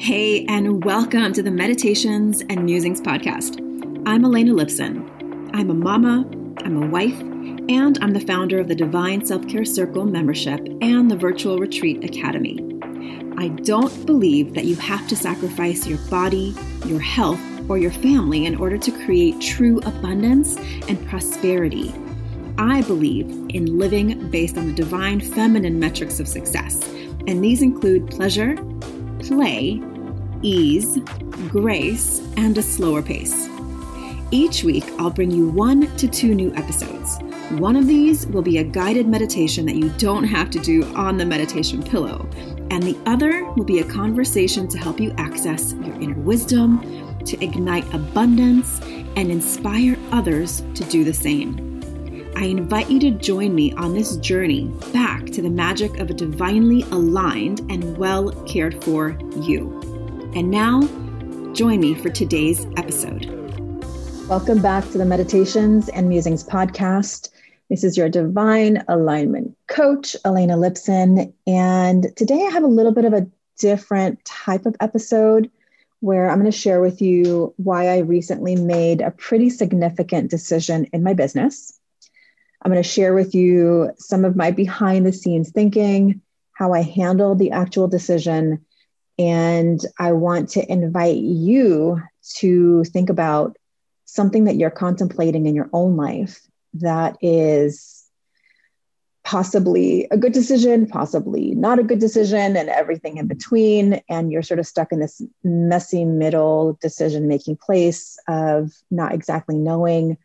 Hey, and welcome to the Meditations and Musings podcast. I'm Elena Lipson. I'm a mama, I'm a wife, and I'm the founder of the Divine Self Care Circle membership and the Virtual Retreat Academy. I don't believe that you have to sacrifice your body, your health, or your family in order to create true abundance and prosperity. I believe in living based on the divine feminine metrics of success, and these include pleasure, play, ease, grace, and a slower pace. Each week, I'll bring you one to two new episodes. One of these will be a guided meditation that you don't have to do on the meditation pillow, and the other will be a conversation to help you access your inner wisdom, to ignite abundance, and inspire others to do the same. I invite you to join me on this journey back to the magic of a divinely aligned and well cared for you. And now, join me for today's episode. Welcome back to the Meditations and Musings podcast. This is your divine alignment coach, Elena Lipson. And today I have a little bit of a different type of episode where I'm going to share with you why I recently made a pretty significant decision in my business. I'm going to share with you some of my behind the scenes thinking, how I handled the actual decision, and I want to invite you to think about something that you're contemplating in your own life that is possibly a good decision, possibly not a good decision, and everything in between. And you're sort of stuck in this messy middle decision making place of not exactly knowing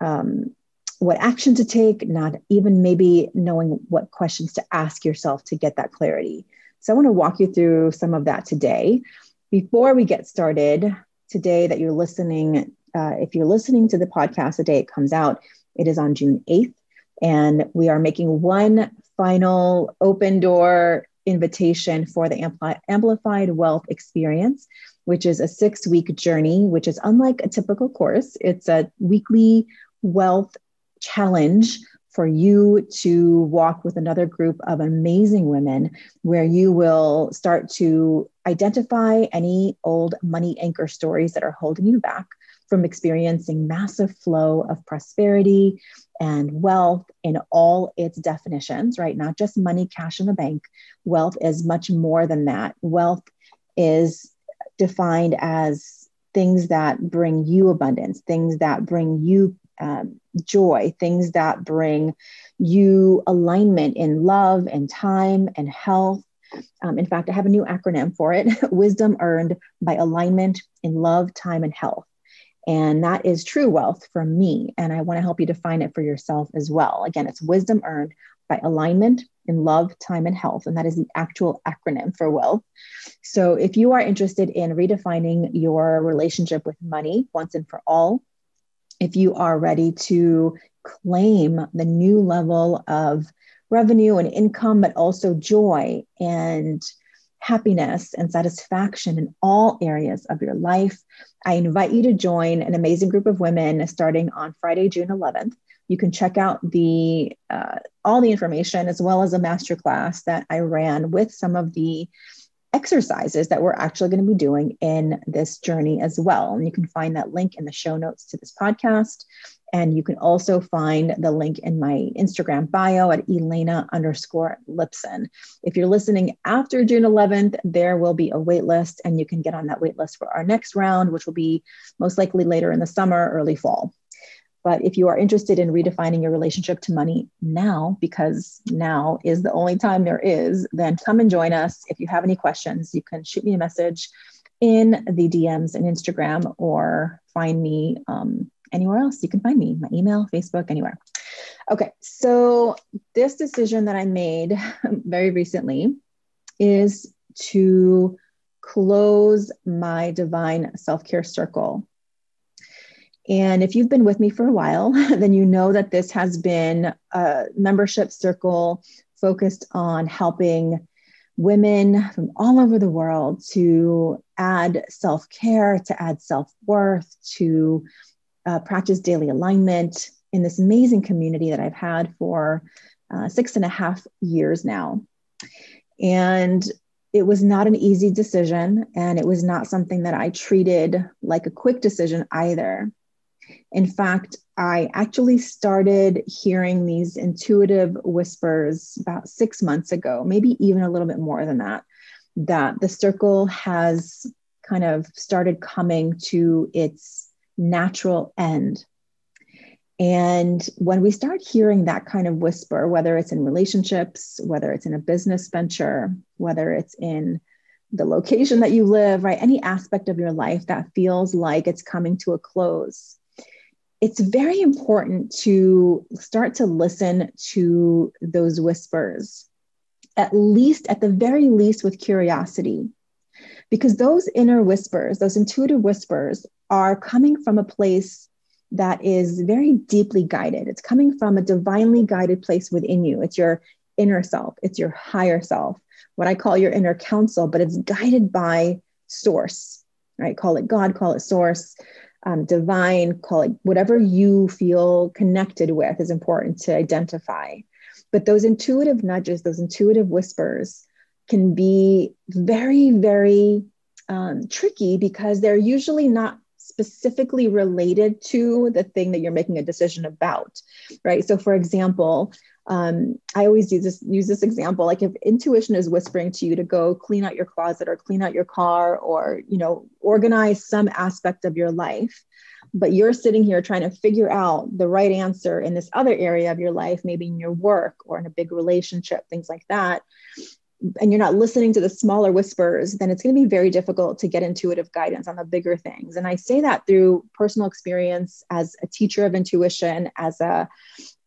um, what action to take, not even maybe knowing what questions to ask yourself to get that clarity. So I want to walk you through some of that today. Before we get started, today that you're listening, uh, if you're listening to the podcast the day it comes out, it is on June 8th. And we are making one final open door invitation for the Ampli- Amplified Wealth Experience, which is a six week journey, which is unlike a typical course. It's a weekly wealth challenge for you to walk with another group of amazing women where you will start to identify any old money anchor stories that are holding you back from experiencing massive flow of prosperity and wealth in all its definitions, right? Not just money, cash in the bank. Wealth is much more than that. Wealth is defined as things that bring you abundance, things that bring you um, joy, things that bring you alignment in love and time and health. Um, in fact, I have a new acronym for it wisdom earned by alignment in love, time, and health. And that is true wealth from me. And I want to help you define it for yourself as well. Again, it's wisdom earned by alignment in love, time, and health. And that is the actual acronym for wealth. So if you are interested in redefining your relationship with money once and for all, if you are ready to claim the new level of revenue and income, but also joy and happiness and satisfaction in all areas of your life. I invite you to join an amazing group of women starting on Friday, June 11th. You can check out the uh, all the information as well as a masterclass that I ran with some of the exercises that we're actually going to be doing in this journey as well. And you can find that link in the show notes to this podcast. And you can also find the link in my Instagram bio at Elena underscore Lipson. If you're listening after June 11th, there will be a wait list, and you can get on that wait list for our next round, which will be most likely later in the summer, early fall. But if you are interested in redefining your relationship to money now, because now is the only time there is, then come and join us. If you have any questions, you can shoot me a message in the DMs and Instagram or find me um, anywhere else. You can find me, my email, Facebook, anywhere. Okay, so this decision that I made very recently is to close my divine self care circle and if you've been with me for a while, then you know that this has been a membership circle focused on helping women from all over the world to add self care, to add self worth, to uh, practice daily alignment in this amazing community that I've had for uh, six and a half years now. And it was not an easy decision, and it was not something that I treated like a quick decision either. In fact, I actually started hearing these intuitive whispers about six months ago, maybe even a little bit more than that, that the circle has kind of started coming to its natural end. And when we start hearing that kind of whisper, whether it's in relationships, whether it's in a business venture, whether it's in the location that you live, right? Any aspect of your life that feels like it's coming to a close, it's very important to start to listen to those whispers, at least, at the very least, with curiosity. Because those inner whispers, those intuitive whispers, are coming from a place that is very deeply guided. It's coming from a divinely guided place within you. It's your inner self, it's your higher self, what I call your inner counsel, but it's guided by source, right? Call it God, call it source, um, divine, calling, whatever you feel connected with is important to identify. But those intuitive nudges, those intuitive whispers can be very, very um, tricky because they're usually not specifically related to the thing that you're making a decision about, right? So, for example, um, I always use this use this example. Like if intuition is whispering to you to go clean out your closet or clean out your car or you know organize some aspect of your life, but you're sitting here trying to figure out the right answer in this other area of your life, maybe in your work or in a big relationship, things like that and you're not listening to the smaller whispers, then it's going to be very difficult to get intuitive guidance on the bigger things. And I say that through personal experience as a teacher of intuition, as a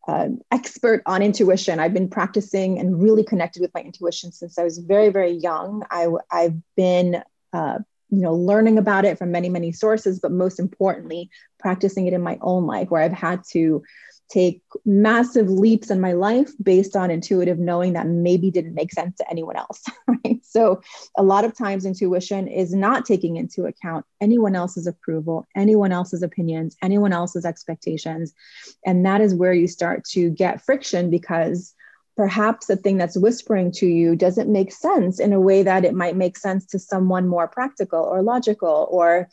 uh, expert on intuition. I've been practicing and really connected with my intuition since I was very, very young. I, have been, uh, you know, learning about it from many, many sources, but most importantly, practicing it in my own life, where I've had to take massive leaps in my life based on intuitive knowing that maybe didn't make sense to anyone else right? So a lot of times intuition is not taking into account anyone else's approval anyone else's opinions anyone else's expectations. And that is where you start to get friction because perhaps the thing that's whispering to you doesn't make sense in a way that it might make sense to someone more practical or logical or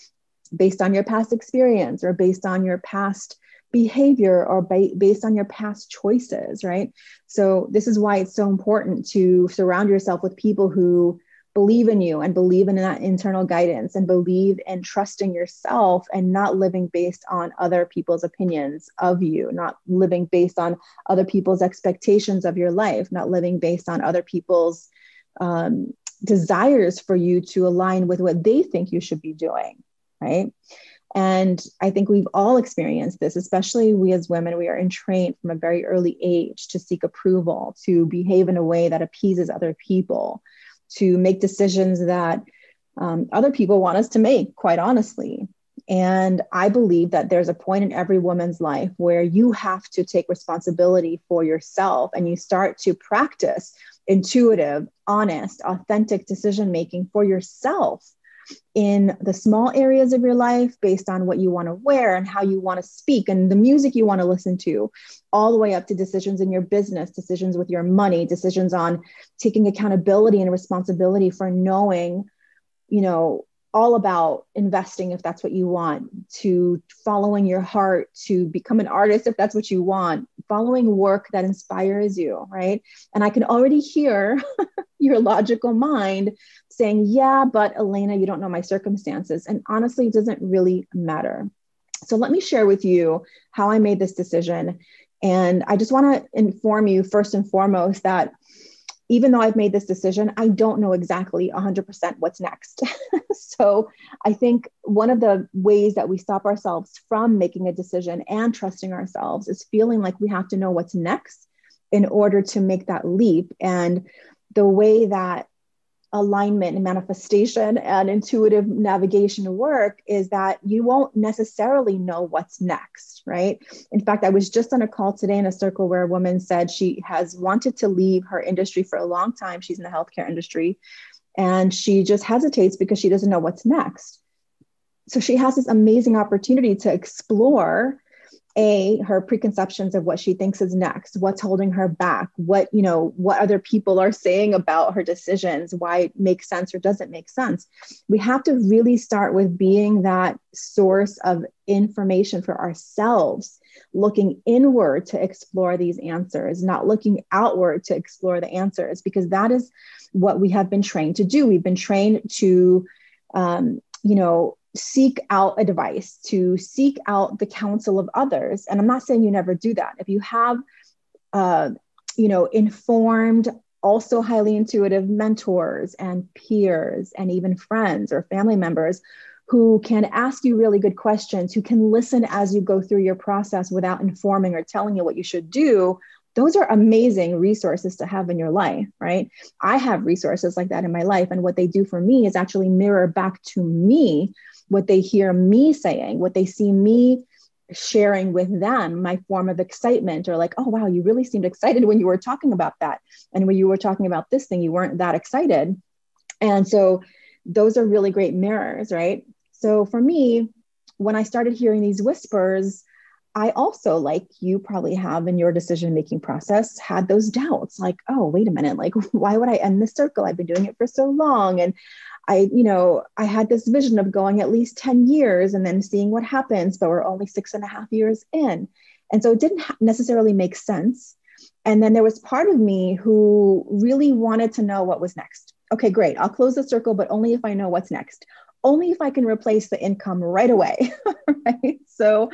based on your past experience or based on your past behavior or ba- based on your past choices, right? So, this is why it's so important to surround yourself with people who believe in you and believe in that internal guidance and believe in trusting yourself and not living based on other people's opinions of you, not living based on other people's expectations of your life, not living based on other people's um, desires for you to align with what they think you should be doing, right? And I think we've all experienced this, especially we as women. We are entrained from a very early age to seek approval, to behave in a way that appeases other people, to make decisions that um, other people want us to make, quite honestly. And I believe that there's a point in every woman's life where you have to take responsibility for yourself and you start to practice intuitive, honest, authentic decision making for yourself in the small areas of your life based on what you want to wear and how you want to speak and the music you want to listen to, all the way up to decisions in your business, decisions with your money, decisions on taking accountability and responsibility for knowing, you know, all about investing if that's what you want, to following your heart, to become an artist if that's what you want, following work that inspires you, right? And I can already hear your logical mind saying, Yeah, but Elena, you don't know my circumstances. And honestly, it doesn't really matter. So let me share with you how I made this decision. And I just want to inform you first and foremost that even though I've made this decision, I don't know exactly 100% what's next. so I think one of the ways that we stop ourselves from making a decision and trusting ourselves is feeling like we have to know what's next in order to make that leap. And the way that alignment and manifestation and intuitive navigation work is that you won't necessarily know what's next, right? In fact, I was just on a call today in a circle where a woman said she has wanted to leave her industry for a long time. She's in the healthcare industry and she just hesitates because she doesn't know what's next. So she has this amazing opportunity to explore a her preconceptions of what she thinks is next what's holding her back what you know what other people are saying about her decisions why it makes sense or doesn't make sense. We have to really start with being that source of information for ourselves looking inward to explore these answers not looking outward to explore the answers because that is what we have been trained to do. We've been trained to um, you know seek out advice, to seek out the counsel of others. And I'm not saying you never do that. If you have, uh, you know, informed, also highly intuitive mentors and peers and even friends or family members who can ask you really good questions, who can listen as you go through your process without informing or telling you what you should do, those are amazing resources to have in your life, right? I have resources like that in my life. And what they do for me is actually mirror back to me what they hear me saying, what they see me sharing with them, my form of excitement, or like, oh, wow, you really seemed excited when you were talking about that. And when you were talking about this thing, you weren't that excited. And so those are really great mirrors, right? So for me, when I started hearing these whispers, I also, like you probably have in your decision making process, had those doubts like, oh, wait a minute, like, why would I end this circle? I've been doing it for so long. And I, you know, I had this vision of going at least 10 years and then seeing what happens, but we're only six and a half years in. And so it didn't necessarily make sense. And then there was part of me who really wanted to know what was next. Okay, great. I'll close the circle, but only if I know what's next. Only if I can replace the income right away. right. So,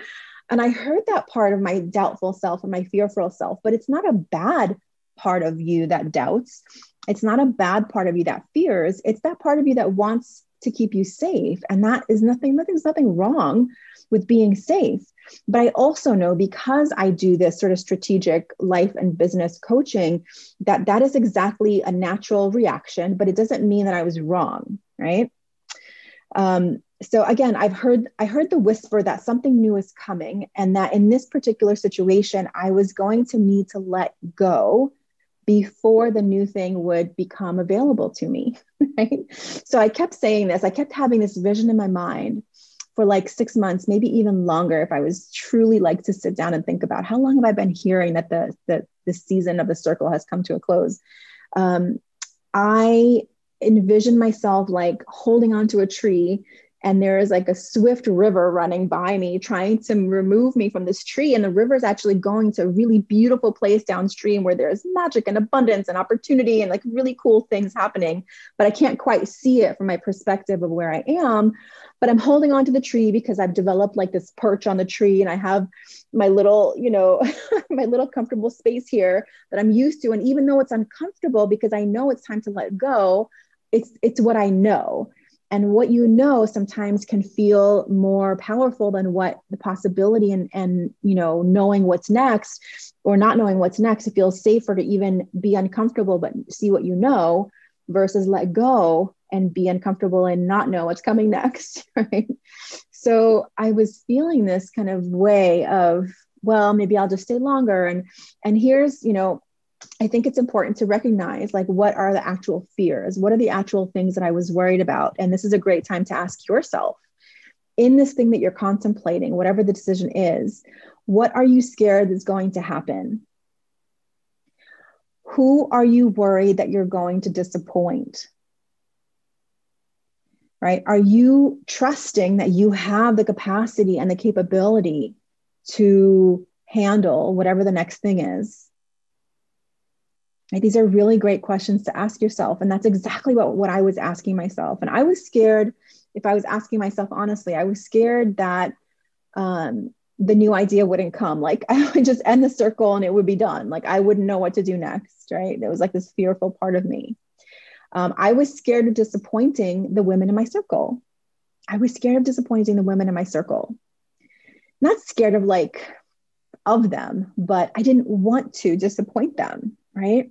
and I heard that part of my doubtful self and my fearful self, but it's not a bad part of you that doubts. It's not a bad part of you that fears. It's that part of you that wants to keep you safe. And that is nothing nothing's nothing wrong with being safe. But i also know because i do this sort of strategic life and business coaching that that is exactly a natural reaction but it doesn't mean that i was wrong right? Um, so again i've heard i heard the whisper that something new is coming and that in this particular situation i was going to need to let go before the new thing would become available to me. Right. So I kept saying this, I kept having this vision in my mind for like six months, maybe even longer, if I was truly like to sit down and think about how long have I been hearing that the the, the season of the circle has come to a close. Um, I envisioned myself like holding onto a tree and there is like a swift river running by me trying to remove me from this tree. And the river is actually going to a really beautiful place downstream where there's magic and abundance and opportunity and like really cool things happening. But i can't quite see it from my perspective of where i am. But i'm holding on to the tree because i've developed like this perch on the tree and i have my little you know my little comfortable space here that i'm used to. And even though it's uncomfortable because i know it's time to let go it's it's what i know and what you know sometimes can feel more powerful than what the possibility and and you know knowing what's next or not knowing what's next it feels safer to even be uncomfortable but see what you know versus let go and be uncomfortable and not know what's coming next right? So i was feeling this kind of way of well maybe i'll just stay longer. And and here's you know I think it's important to recognize like what are the actual fears? What are the actual things that I was worried about? And this is a great time to ask yourself in this thing that you're contemplating, whatever the decision is, what are you scared is going to happen? Who are you worried that you're going to disappoint? Right? Are you trusting that you have the capacity and the capability to handle whatever the next thing is? Right? These are really great questions to ask yourself. And that's exactly what, what I was asking myself. And I was scared, if I was asking myself honestly, I was scared that um, the new idea wouldn't come. Like I would just end the circle and it would be done. Like I wouldn't know what to do next. Right. There was like this fearful part of me. Um, I was scared of disappointing the women in my circle. I was scared of disappointing the women in my circle. Not scared of like, of them, but I didn't want to disappoint them. Right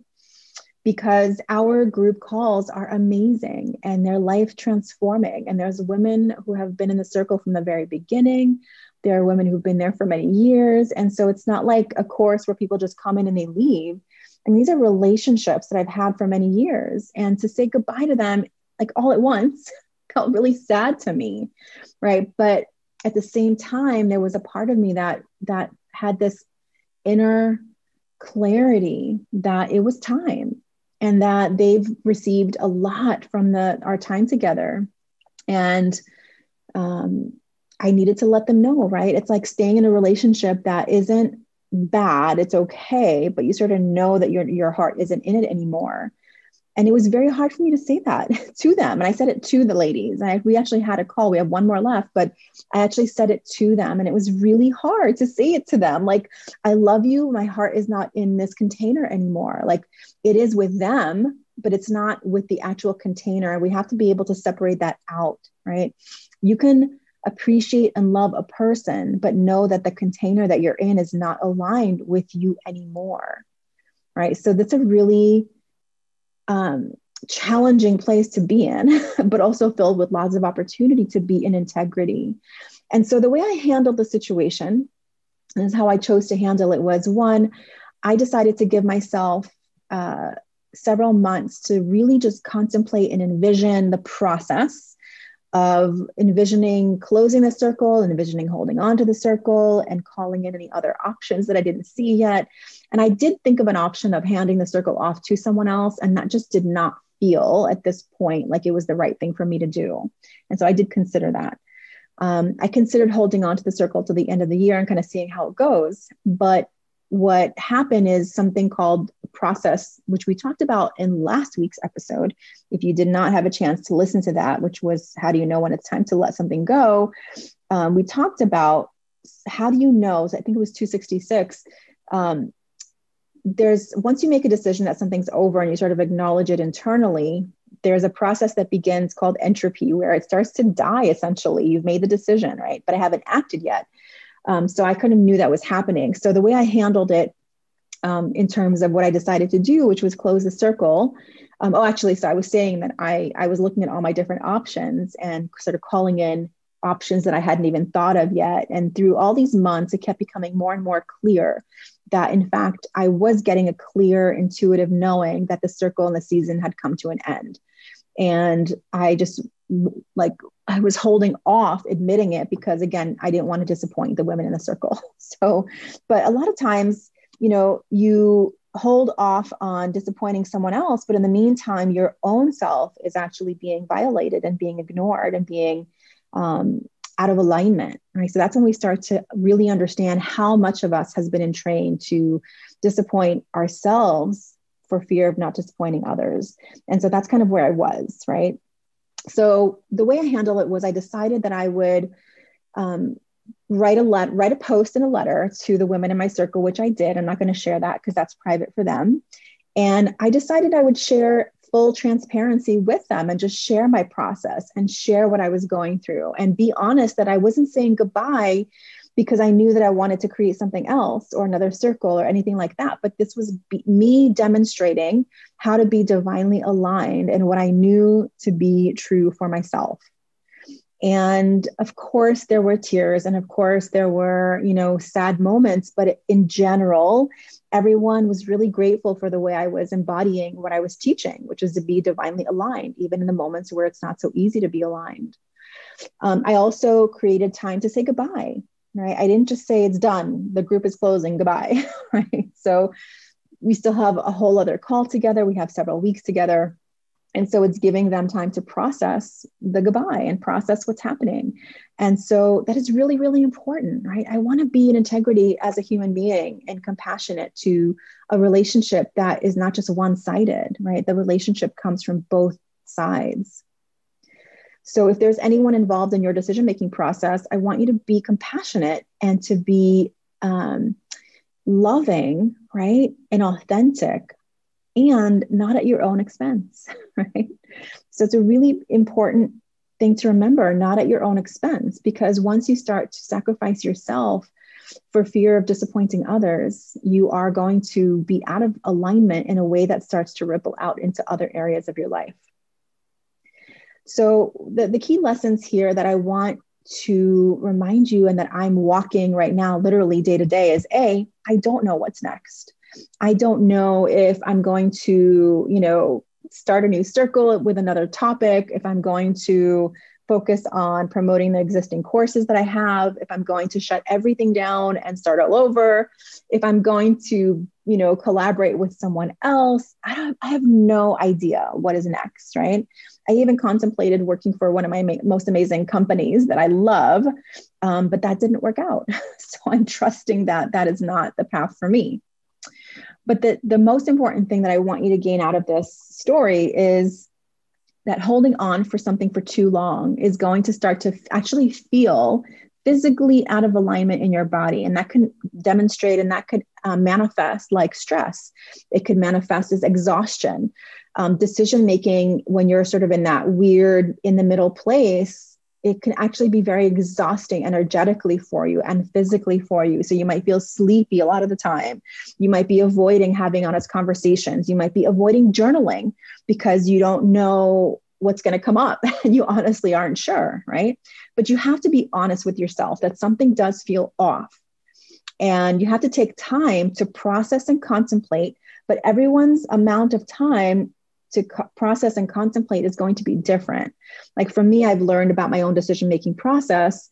because our group calls are amazing and they're life transforming. And there's women who have been in the circle from the very beginning. There are women who've been there for many years. And so it's not like a course where people just come in and they leave. And these are relationships that I've had for many years. And to say goodbye to them like all at once felt really sad to me. Right. But at the same time, there was a part of me that that had this inner clarity that it was time and that they've received a lot from the our time together. And um, i needed to let them know right? It's like staying in a relationship that isn't bad it's okay but you sort of know that your your heart isn't in it anymore and it was very hard for me to say that to them. And i said it to the ladies. I, we actually had a call. We have one more left but i actually said it to them. And it was really hard to say it to them. Like i love you. My heart is not in this container anymore. Like it is with them but it's not with the actual container. We have to be able to separate that out right? You can appreciate and love a person, but know that the container that you're in is not aligned with you anymore. Right. So that's a really um, challenging place to be in, but also filled with lots of opportunity to be in integrity. And so the way I handled the situation is how I chose to handle it was one, I decided to give myself uh, several months to really just contemplate and envision the process of envisioning closing the circle, and envisioning holding on to the circle, and calling in any other options that I didn't see yet. And I did think of an option of handing the circle off to someone else, and that just did not feel at this point like it was the right thing for me to do. And so I did consider that. Um, I considered holding on to the circle to the end of the year and kind of seeing how it goes. But what happened is something called process, which we talked about in last week's episode. If you did not have a chance to listen to that, which was how do you know when it's time to let something go? Um, we talked about how do you know? So I think it was 266. Um, there's once you make a decision that something's over and you sort of acknowledge it internally, there's a process that begins called entropy where it starts to die essentially. You've made the decision, right? But I haven't acted yet. Um, so I kind of knew that was happening. So the way I handled it um, in terms of what I decided to do, which was close the circle. Um, oh, actually, so I was saying that I, I was looking at all my different options and sort of calling in options that I hadn't even thought of yet. And through all these months, it kept becoming more and more clear that, in fact, I was getting a clear, intuitive knowing that the circle and the season had come to an end. And I just like I was holding off admitting it because again, I didn't want to disappoint the women in the circle. So, but a lot of times, you know, you hold off on disappointing someone else, but in the meantime, your own self is actually being violated and being ignored and being um, out of alignment, right? So that's when we start to really understand how much of us has been entrained to disappoint ourselves for fear of not disappointing others. And so that's kind of where I was, right? so the way I handle it was I decided that I would um, write a let write a post and a letter to the women in my circle, which I did. I'm not going to share that because that's private for them. And I decided I would share full transparency with them and just share my process and share what I was going through and be honest that I wasn't saying goodbye because I knew that I wanted to create something else or another circle or anything like that. But this was be- me demonstrating how to be divinely aligned and what I knew to be true for myself. And of course, there were tears, and of course, there were, you know, sad moments. But in general, everyone was really grateful for the way I was embodying what I was teaching, which is to be divinely aligned, even in the moments where it's not so easy to be aligned. Um, I also created time to say goodbye right? I didn't just say it's done, the group is closing, goodbye, right? So we still have a whole other call together. We have several weeks together. And so it's giving them time to process the goodbye and process what's happening. And so that is really, really important, right? I want to be in integrity as a human being and compassionate to a relationship that is not just one sided, right? The relationship comes from both sides. So if there's anyone involved in your decision making process, I want you to be compassionate and to be um, loving, right? And authentic and not at your own expense, right? So it's a really important thing to remember, not at your own expense, because once you start to sacrifice yourself for fear of disappointing others, you are going to be out of alignment in a way that starts to ripple out into other areas of your life. So, the, the key lessons here that I want to remind you and that I'm walking right now, literally day to day, is A, I don't know what's next. I don't know if I'm going to, you know, start a new circle with another topic, if I'm going to focus on promoting the existing courses that I have, if I'm going to shut everything down and start all over, if I'm going to, you know, collaborate with someone else, I don't I have no idea what is next, right? I even contemplated working for one of my ma- most amazing companies that I love, um, but that didn't work out. so I'm trusting that that is not the path for me. But the, the most important thing that I want you to gain out of this story is that holding on for something for too long is going to start to actually feel physically out of alignment in your body. And that can demonstrate and that could uh, manifest like stress. It could manifest as exhaustion. Um, decision making, when you're sort of in that weird in the middle place, it can actually be very exhausting energetically for you and physically for you. So you might feel sleepy a lot of the time. You might be avoiding having honest conversations. You might be avoiding journaling because you don't know what's going to come up and you honestly aren't sure, right? But you have to be honest with yourself that something does feel off. And you have to take time to process and contemplate. But everyone's amount of time to co- process and contemplate is going to be different. Like for me, I've learned about my own decision making process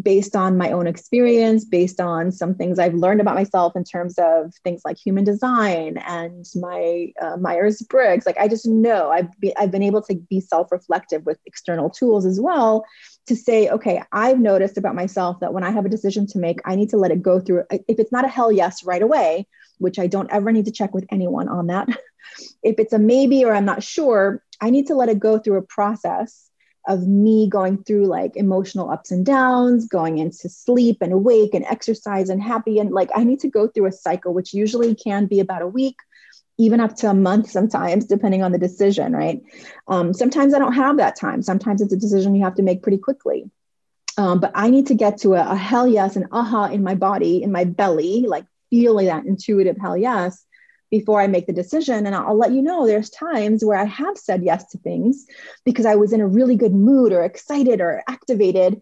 based on my own experience, based on some things I've learned about myself in terms of things like human design and my uh, Myers Briggs. Like I just know I've, be, I've been able to be self reflective with external tools as well to say, okay, I've noticed about myself that when I have a decision to make, I need to let it go through. If it's not a hell yes right away, which I don't ever need to check with anyone on that. if it's a maybe or I'm not sure, I need to let it go through a process of me going through like emotional ups and downs, going into sleep and awake and exercise and happy. And like I need to go through a cycle, which usually can be about a week, even up to a month sometimes, depending on the decision, right? Um, sometimes I don't have that time. Sometimes it's a decision you have to make pretty quickly. Um, but I need to get to a, a hell yes and aha in my body, in my belly, like feeling that intuitive hell yes before I make the decision. And I'll let you know there's times where I have said yes to things because I was in a really good mood or excited or activated,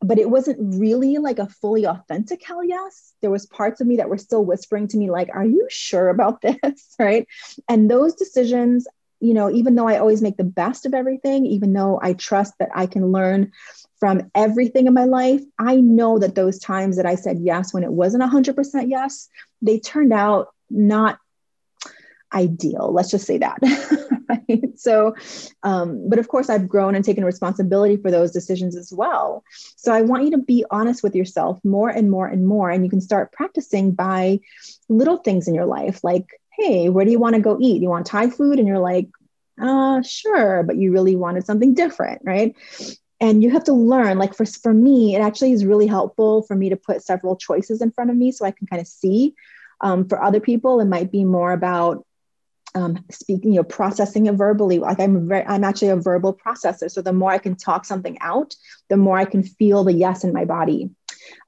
but it wasn't really like a fully authentic hell yes. There was parts of me that were still whispering to me, like, are you sure about this? right. And those decisions, you know, even though I always make the best of everything, even though I trust that I can learn from everything in my life, I know that those times that I said yes when it wasn't 100% yes, they turned out not ideal. Let's just say that. right? So, um, but of course, I've grown and taken responsibility for those decisions as well. So I want you to be honest with yourself more and more and more. And you can start practicing by little things in your life, like, hey, where do you want to go eat? You want Thai food? And you're like, uh, sure, but you really wanted something different, right? and you have to learn like for, for me it actually is really helpful for me to put several choices in front of me so i can kind of see um, for other people it might be more about um, speaking, you know, processing it verbally. Like I'm very, I'm actually a verbal processor. So the more I can talk something out, the more I can feel the yes in my body.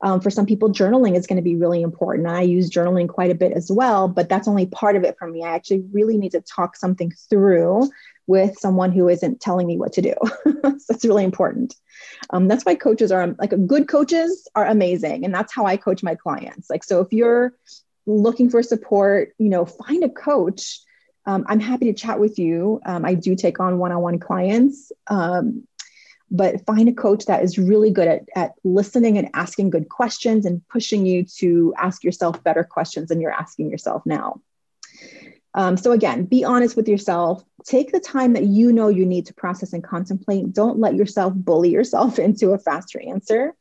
Um, for some people, journaling is going to be really important. I use journaling quite a bit as well, but that's only part of it for me. I actually really need to talk something through with someone who isn't telling me what to do. so it's really important. Um, that's why coaches are like good coaches are amazing, and that's how I coach my clients. Like so, if you're looking for support, you know, find a coach um, I'm happy to chat with you. Um, I do take on one on one clients, um, but find a coach that is really good at, at listening and asking good questions and pushing you to ask yourself better questions than you're asking yourself now. Um, so, again, be honest with yourself. Take the time that you know you need to process and contemplate. Don't let yourself bully yourself into a faster answer.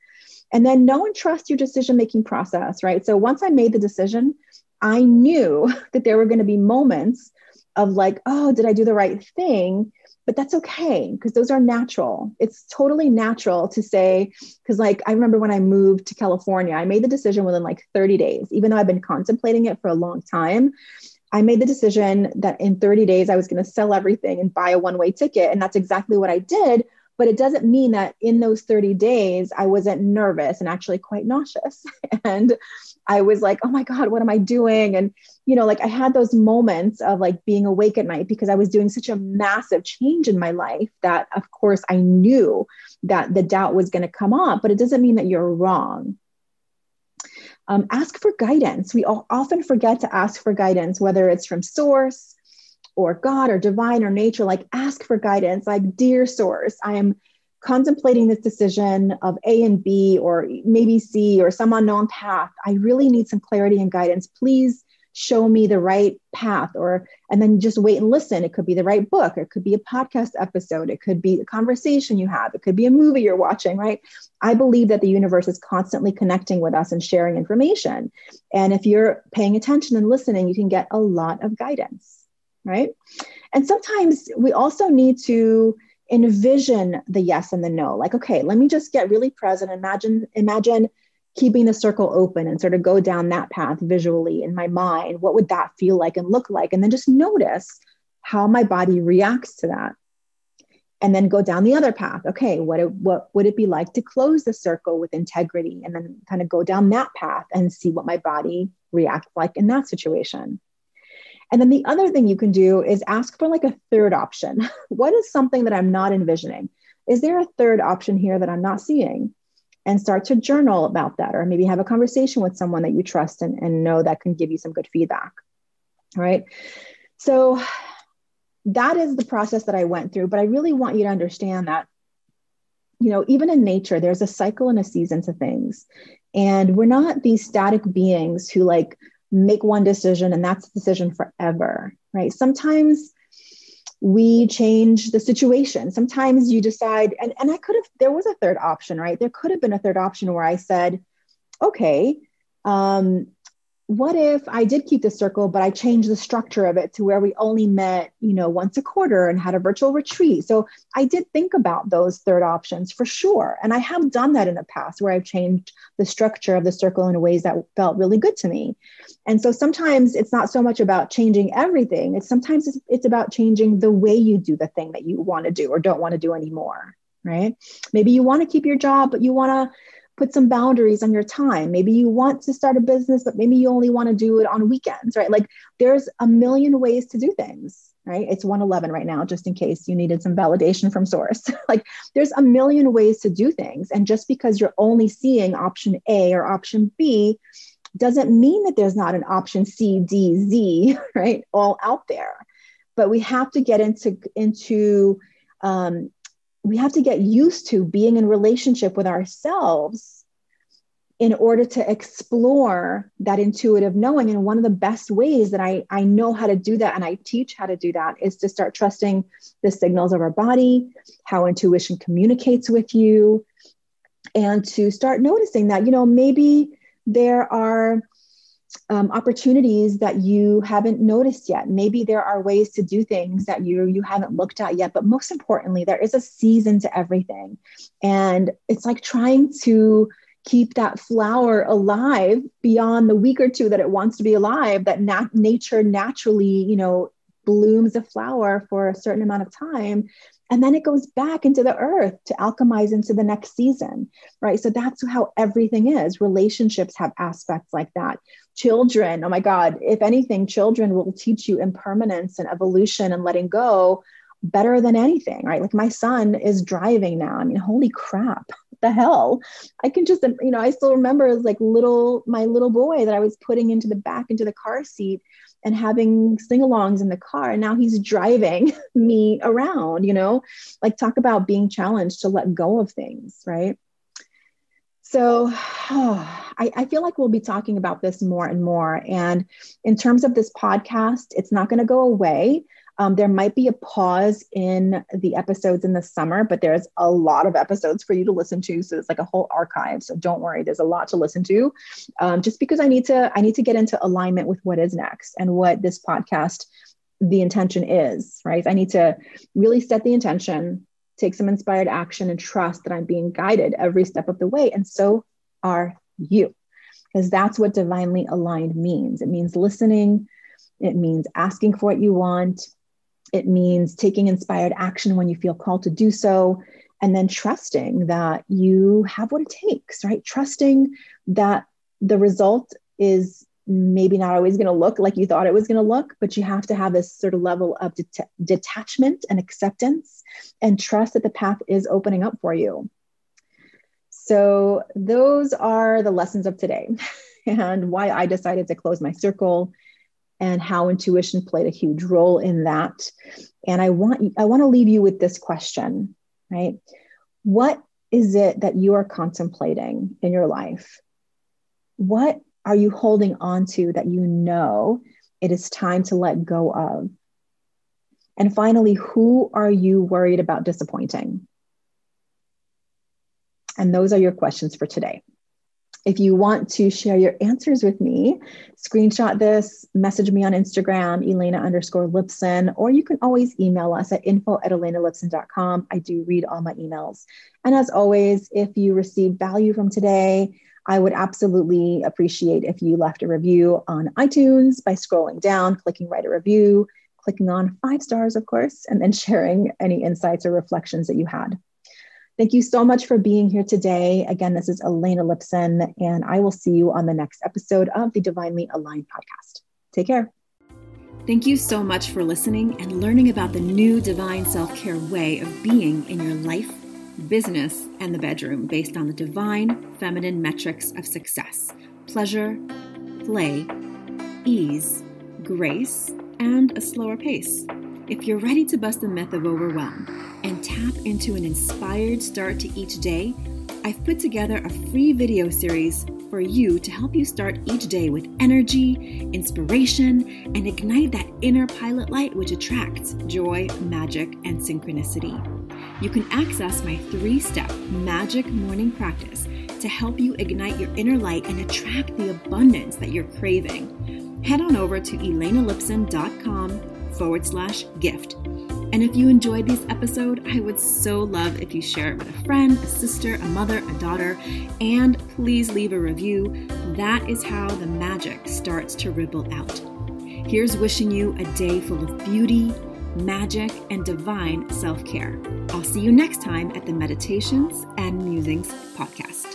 And then know and trust your decision making process, right? So, once I made the decision, I knew that there were going to be moments of like, oh, did I do the right thing? But that's okay because those are natural. It's totally natural to say, because like I remember when I moved to California, I made the decision within like 30 days, even though I've been contemplating it for a long time. I made the decision that in 30 days I was going to sell everything and buy a one way ticket. And that's exactly what I did. But it doesn't mean that in those 30 days I wasn't nervous and actually quite nauseous. and I was like, oh my God, what am I doing? And, you know, like I had those moments of like being awake at night because I was doing such a massive change in my life that, of course, I knew that the doubt was going to come up, but it doesn't mean that you're wrong. Um, ask for guidance. We often forget to ask for guidance, whether it's from source or God or divine or nature. Like, ask for guidance. Like, dear source, I am contemplating this decision of A and B, or maybe C, or some unknown path. I really need some clarity and guidance. Please show me the right path or and then just wait and listen it could be the right book it could be a podcast episode it could be a conversation you have it could be a movie you're watching right i believe that the universe is constantly connecting with us and sharing information and if you're paying attention and listening you can get a lot of guidance right? And sometimes we also need to envision the yes and the no. Like okay let me just get really present. Imagine imagine keeping the circle open and sort of go down that path visually in my mind. What would that feel like and look like? And then just notice how my body reacts to that. And then go down the other path. Okay what it, what would it be like to close the circle with integrity? And then kind of go down that path and see what my body reacts like in that situation and then the other thing you can do is ask for like a third option. What is something that i'm not envisioning? Is there a third option here that i'm not seeing? And start to journal about that or maybe have a conversation with someone that you trust and, and know that can give you some good feedback right? So that is the process that i went through but i really want you to understand that you know even in nature there's a cycle and a season to things. And we're not these static beings who like make one decision and that's the decision forever right sometimes we change the situation. Sometimes you decide, and, and I could have, there was a third option, right? There could have been a third option where I said, okay, um, what if I did keep the circle, but I changed the structure of it to where we only met, you know, once a quarter and had a virtual retreat? So I did think about those third options for sure. And I have done that in the past where I've changed the structure of the circle in ways that felt really good to me. And so sometimes it's not so much about changing everything. It's sometimes it's, it's about changing the way you do the thing that you want to do or don't want to do anymore. Right. Maybe you want to keep your job, but you want to put some boundaries on your time. Maybe you want to start a business, but maybe you only want to do it on weekends, right? Like there's a million ways to do things, right? It's 111 right now, just in case you needed some validation from source. like there's a million ways to do things. And just because you're only seeing option A or option B doesn't mean that there's not an option C, D, Z, right? All out there. But we have to get into, into um, we have to get used to being in relationship with ourselves in order to explore that intuitive knowing. And one of the best ways that I, I know how to do that and i teach how to do that is to start trusting the signals of our body how intuition communicates with you and to start noticing that you know maybe there are um, opportunities that you haven't noticed yet. Maybe there are ways to do things that you you haven't looked at yet. But most importantly, there is a season to everything, and it's like trying to keep that flower alive beyond the week or two that it wants to be alive. That nat- nature naturally, you know, blooms a flower for a certain amount of time and then it goes back into the earth to alchemize into the next season right? So that's how everything is. Relationships have aspects like that. Children oh my god if anything children will teach you impermanence and evolution and letting go better than anything right? Like my son is driving now. I mean holy crap the hell? I can just you know i still remember as like little my little boy that i was putting into the back into the car seat and having sing-alongs in the car and now he's driving me around you know? Like talk about being challenged to let go of things right? So oh, I, I, feel like we'll be talking about this more and more and in terms of this podcast it's not going to go away um, there might be a pause in the episodes in the summer, but there's a lot of episodes for you to listen to. So it's like a whole archive. So don't worry, there's a lot to listen to. Um, just because I need to, I need to get into alignment with what is next and what this podcast, the intention is, right? I need to really set the intention, take some inspired action, and trust that I'm being guided every step of the way. And so are you, because that's what divinely aligned means. It means listening. It means asking for what you want. It means taking inspired action when you feel called to do so, and then trusting that you have what it takes, right? Trusting that the result is maybe not always going to look like you thought it was going to look, but you have to have this sort of level of det- detachment and acceptance and trust that the path is opening up for you. So, those are the lessons of today and why I decided to close my circle and how intuition played a huge role in that. And I want I want to leave you with this question, right? What is it that you are contemplating in your life? What are you holding on to that you know it is time to let go of? And finally, who are you worried about disappointing? And those are your questions for today. If you want to share your answers with me, screenshot this, message me on Instagram, Elena underscore Lipson, or you can always email us at info at elenalipson.com. I do read all my emails. And as always, if you received value from today, I would absolutely appreciate if you left a review on iTunes by scrolling down, clicking write a review, clicking on five stars, of course, and then sharing any insights or reflections that you had. Thank you so much for being here today. Again, this is Elena Lipson, and I will see you on the next episode of the Divinely Aligned podcast. Take care. Thank you so much for listening and learning about the new divine self care way of being in your life, business, and the bedroom based on the divine feminine metrics of success pleasure, play, ease, grace, and a slower pace. If you're ready to bust the myth of overwhelm and tap into an inspired start to each day, I've put together a free video series for you to help you start each day with energy, inspiration, and ignite that inner pilot light which attracts joy, magic, and synchronicity. You can access my three step magic morning practice to help you ignite your inner light and attract the abundance that you're craving. Head on over to elenalipson.com forward slash gift. And if you enjoyed this episode, I would so love if you share it with a friend, a sister, a mother, a daughter, and please leave a review. That is how the magic starts to ripple out. Here's wishing you a day full of beauty, magic, and divine self care. I'll see you next time at the Meditations and Musings podcast.